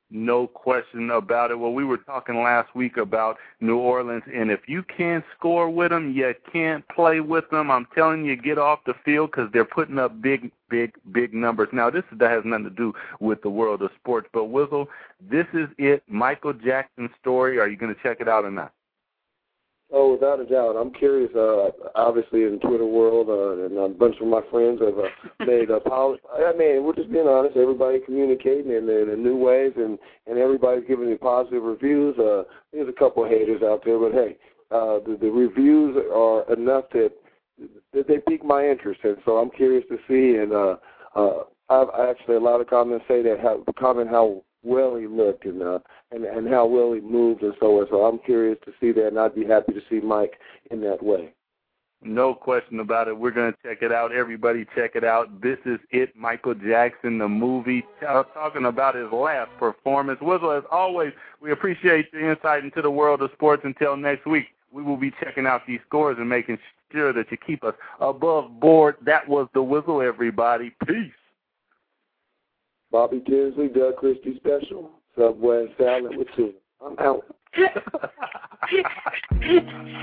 No question about it. Well, we were talking last week about New Orleans, and if you can't score with them, you can't play with them. I'm telling you, get off the field because they're putting up big, big, big numbers. Now, this that has nothing to do with the world of sports, but Wizzle, this is it. Michael Jackson story. Are you going to check it out or not? Oh, without a doubt. I'm curious. Uh, obviously, in Twitter world, uh, and a bunch of my friends have uh, [LAUGHS] made apologies. I mean, we're just being honest. Everybody communicating in, in, in new ways, and and everybody's giving me positive reviews. Uh, there's a couple of haters out there, but hey, uh, the, the reviews are enough that that they pique my interest, and so I'm curious to see. And uh, uh, I've actually a lot of comments say that how comment how well he looked and uh, and and how well he moved and so on. So I'm curious to see that, and I'd be happy to see Mike in that way. No question about it. We're going to check it out. Everybody, check it out. This is it, Michael Jackson, the movie, uh, talking about his last performance. Wizzle, as always, we appreciate your insight into the world of sports. Until next week, we will be checking out these scores and making sure that you keep us above board. That was the Wizzle, everybody. Peace. Bobby Tinsley, Doug Christie special, Subway salad with two. I'm out. [LAUGHS]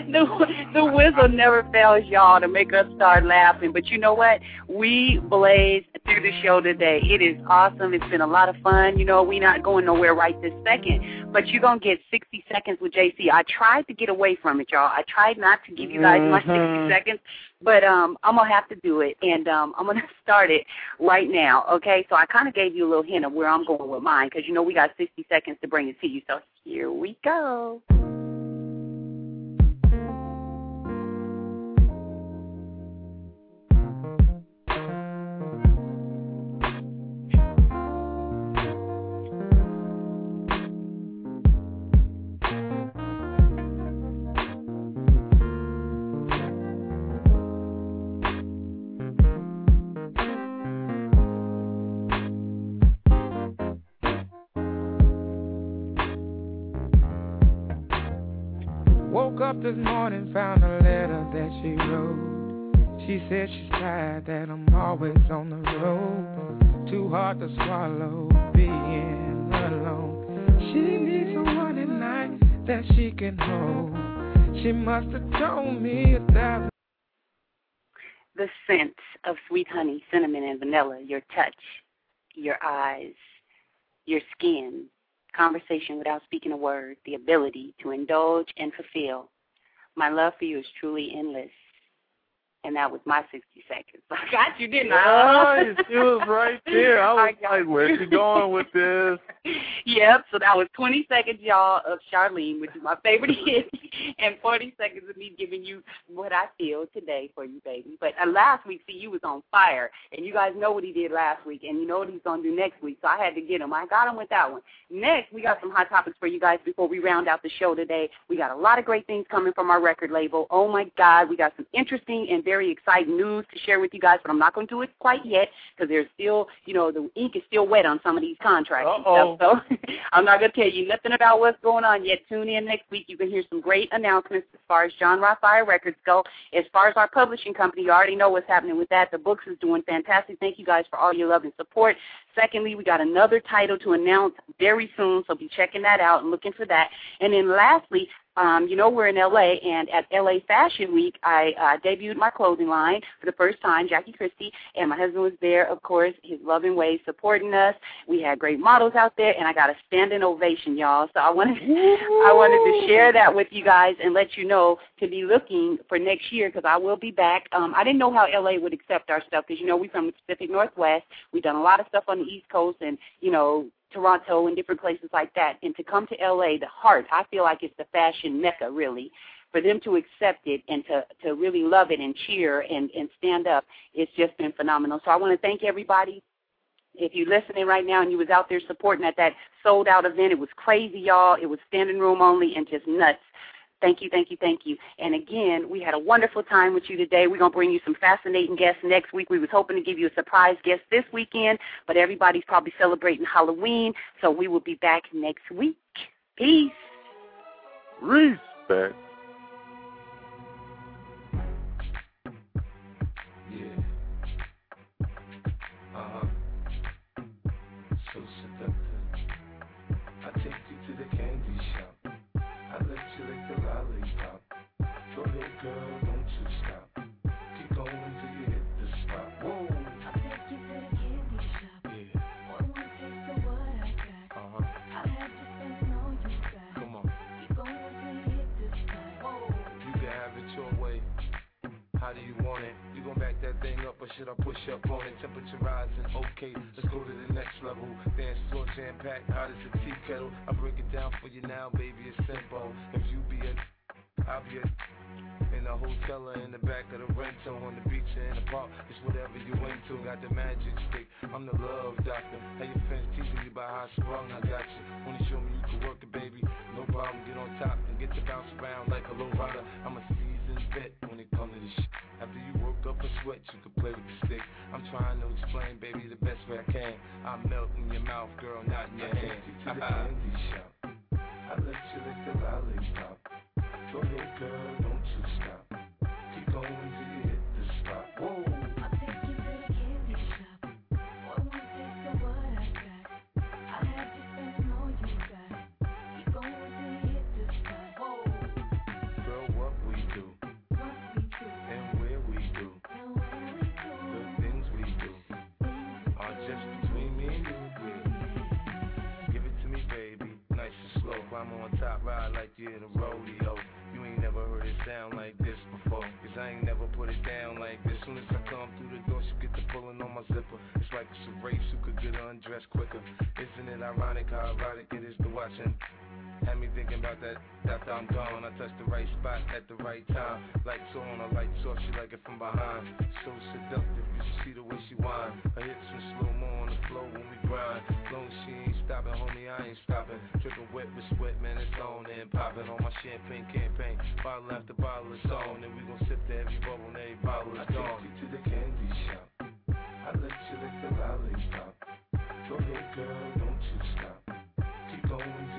the the whistle never fails y'all to make us start laughing. But you know what? We blaze through the show today. It is awesome. It's been a lot of fun. You know, we're not going nowhere right this second. But you're gonna get sixty seconds with JC. I tried to get away from it, y'all. I tried not to give you guys mm-hmm. my sixty mm-hmm. seconds, but um I'm gonna have to do it and um I'm gonna [LAUGHS] start it right now. Okay, so I kinda gave you a little hint of where I'm going with mine because you know we got sixty seconds to bring it to you. So here we go. Morning, found a letter that she wrote. She said she's tired that I'm always on the road. Too hard to swallow being alone. She needs someone at night that she can hold. She must have told me a. The scent of sweet honey, cinnamon, and vanilla, your touch, your eyes, your skin, conversation without speaking a word, the ability to indulge and fulfill my love for you is truly endless. And that was my 60 seconds. [LAUGHS] I got you, didn't I? Nice. She was right [LAUGHS] there. I was I like, where's she going with this? [LAUGHS] yep, so that was 20 seconds, y'all, of Charlene, which is my favorite hit, and 40 seconds of me giving you what I feel today for you, baby. But uh, last week, see, you was on fire, and you guys know what he did last week, and you know what he's going to do next week, so I had to get him. I got him with that one. Next, we got some hot topics for you guys before we round out the show today. We got a lot of great things coming from our record label. Oh, my God, we got some interesting and very exciting news to share with you guys, but I'm not going to do it quite yet because there's still, you know, the ink is still wet on some of these contracts Uh-oh. and stuff. So [LAUGHS] I'm not going to tell you nothing about what's going on yet. Tune in next week. You can hear some great announcements as far as John Rothfire Records go. As far as our publishing company, you already know what's happening with that. The books is doing fantastic. Thank you guys for all your love and support. Secondly, we got another title to announce very soon, so be checking that out and looking for that. And then lastly, um, you know we're in LA, and at LA Fashion Week, I uh, debuted my clothing line for the first time, Jackie Christie, and my husband was there, of course, his loving ways supporting us. We had great models out there, and I got a standing ovation, y'all. So I wanted, I wanted to share that with you guys and let you know to be looking for next year because I will be back. Um, I didn't know how LA would accept our stuff because you know we're from the Pacific Northwest. We've done a lot of stuff on the East Coast, and you know Toronto and different places like that. And to come to LA, the heart, I feel like it's the fashion mecca, really. For them to accept it and to, to really love it and cheer and, and stand up, it's just been phenomenal. So I want to thank everybody. If you're listening right now and you was out there supporting at that sold out event, it was crazy, y'all. It was standing room only and just nuts. Thank you, thank you, thank you. And again, we had a wonderful time with you today. We're going to bring you some fascinating guests next week. We was hoping to give you a surprise guest this weekend, but everybody's probably celebrating Halloween, so we will be back next week. Peace. Respect. Do you want it? You gon' back that thing up or should I push up on it? Temperature rising, okay, let's go to the next level. Dance floor jam packed, hot as a tea kettle. I break it down for you now, baby, it's simple. If you be a, I'll be a. In a hotel or in the back of the rental, on the beach or in the park, it's whatever you into. Got the magic stick, I'm the love doctor. Hey, your friends teasing you about how I sprung, I got you. Wanna show me you can work it, baby? No problem, get on top and get to bounce around like a low rider. I'm a seasoned vet when it comes to this shit. After you work up a sweat, you can play with the stick. I'm trying to explain, baby, the best way I can. I melt in your mouth, girl, not in your hand. to the candy shop. I let you lick the lollipop. Go ahead, girl, like you in a rodeo. You ain't never heard it sound like this before. Cause I ain't never put it down like this. Soon as I come through the door, she get the pulling on my zipper. It's like it's a race who could get undressed quicker. Isn't it ironic how erotic it is to watch him? Had me thinking about that after I'm gone. I touched the right spot at the right time. Lights on, her lights off, she like it from behind. So seductive, you should see the way she whine. Her hips in slow mo on the floor when we grind. Long as she ain't stopping, homie, I ain't stopping. Dripping wet with sweat, man, it's on and popping on my champagne campaign. Bottle after bottle it's on, and we gon' sip to every bubble and every bottle is gone. I take you to the candy shop. I let you lick the lollipop. Go ahead, girl, don't you stop. Keep going.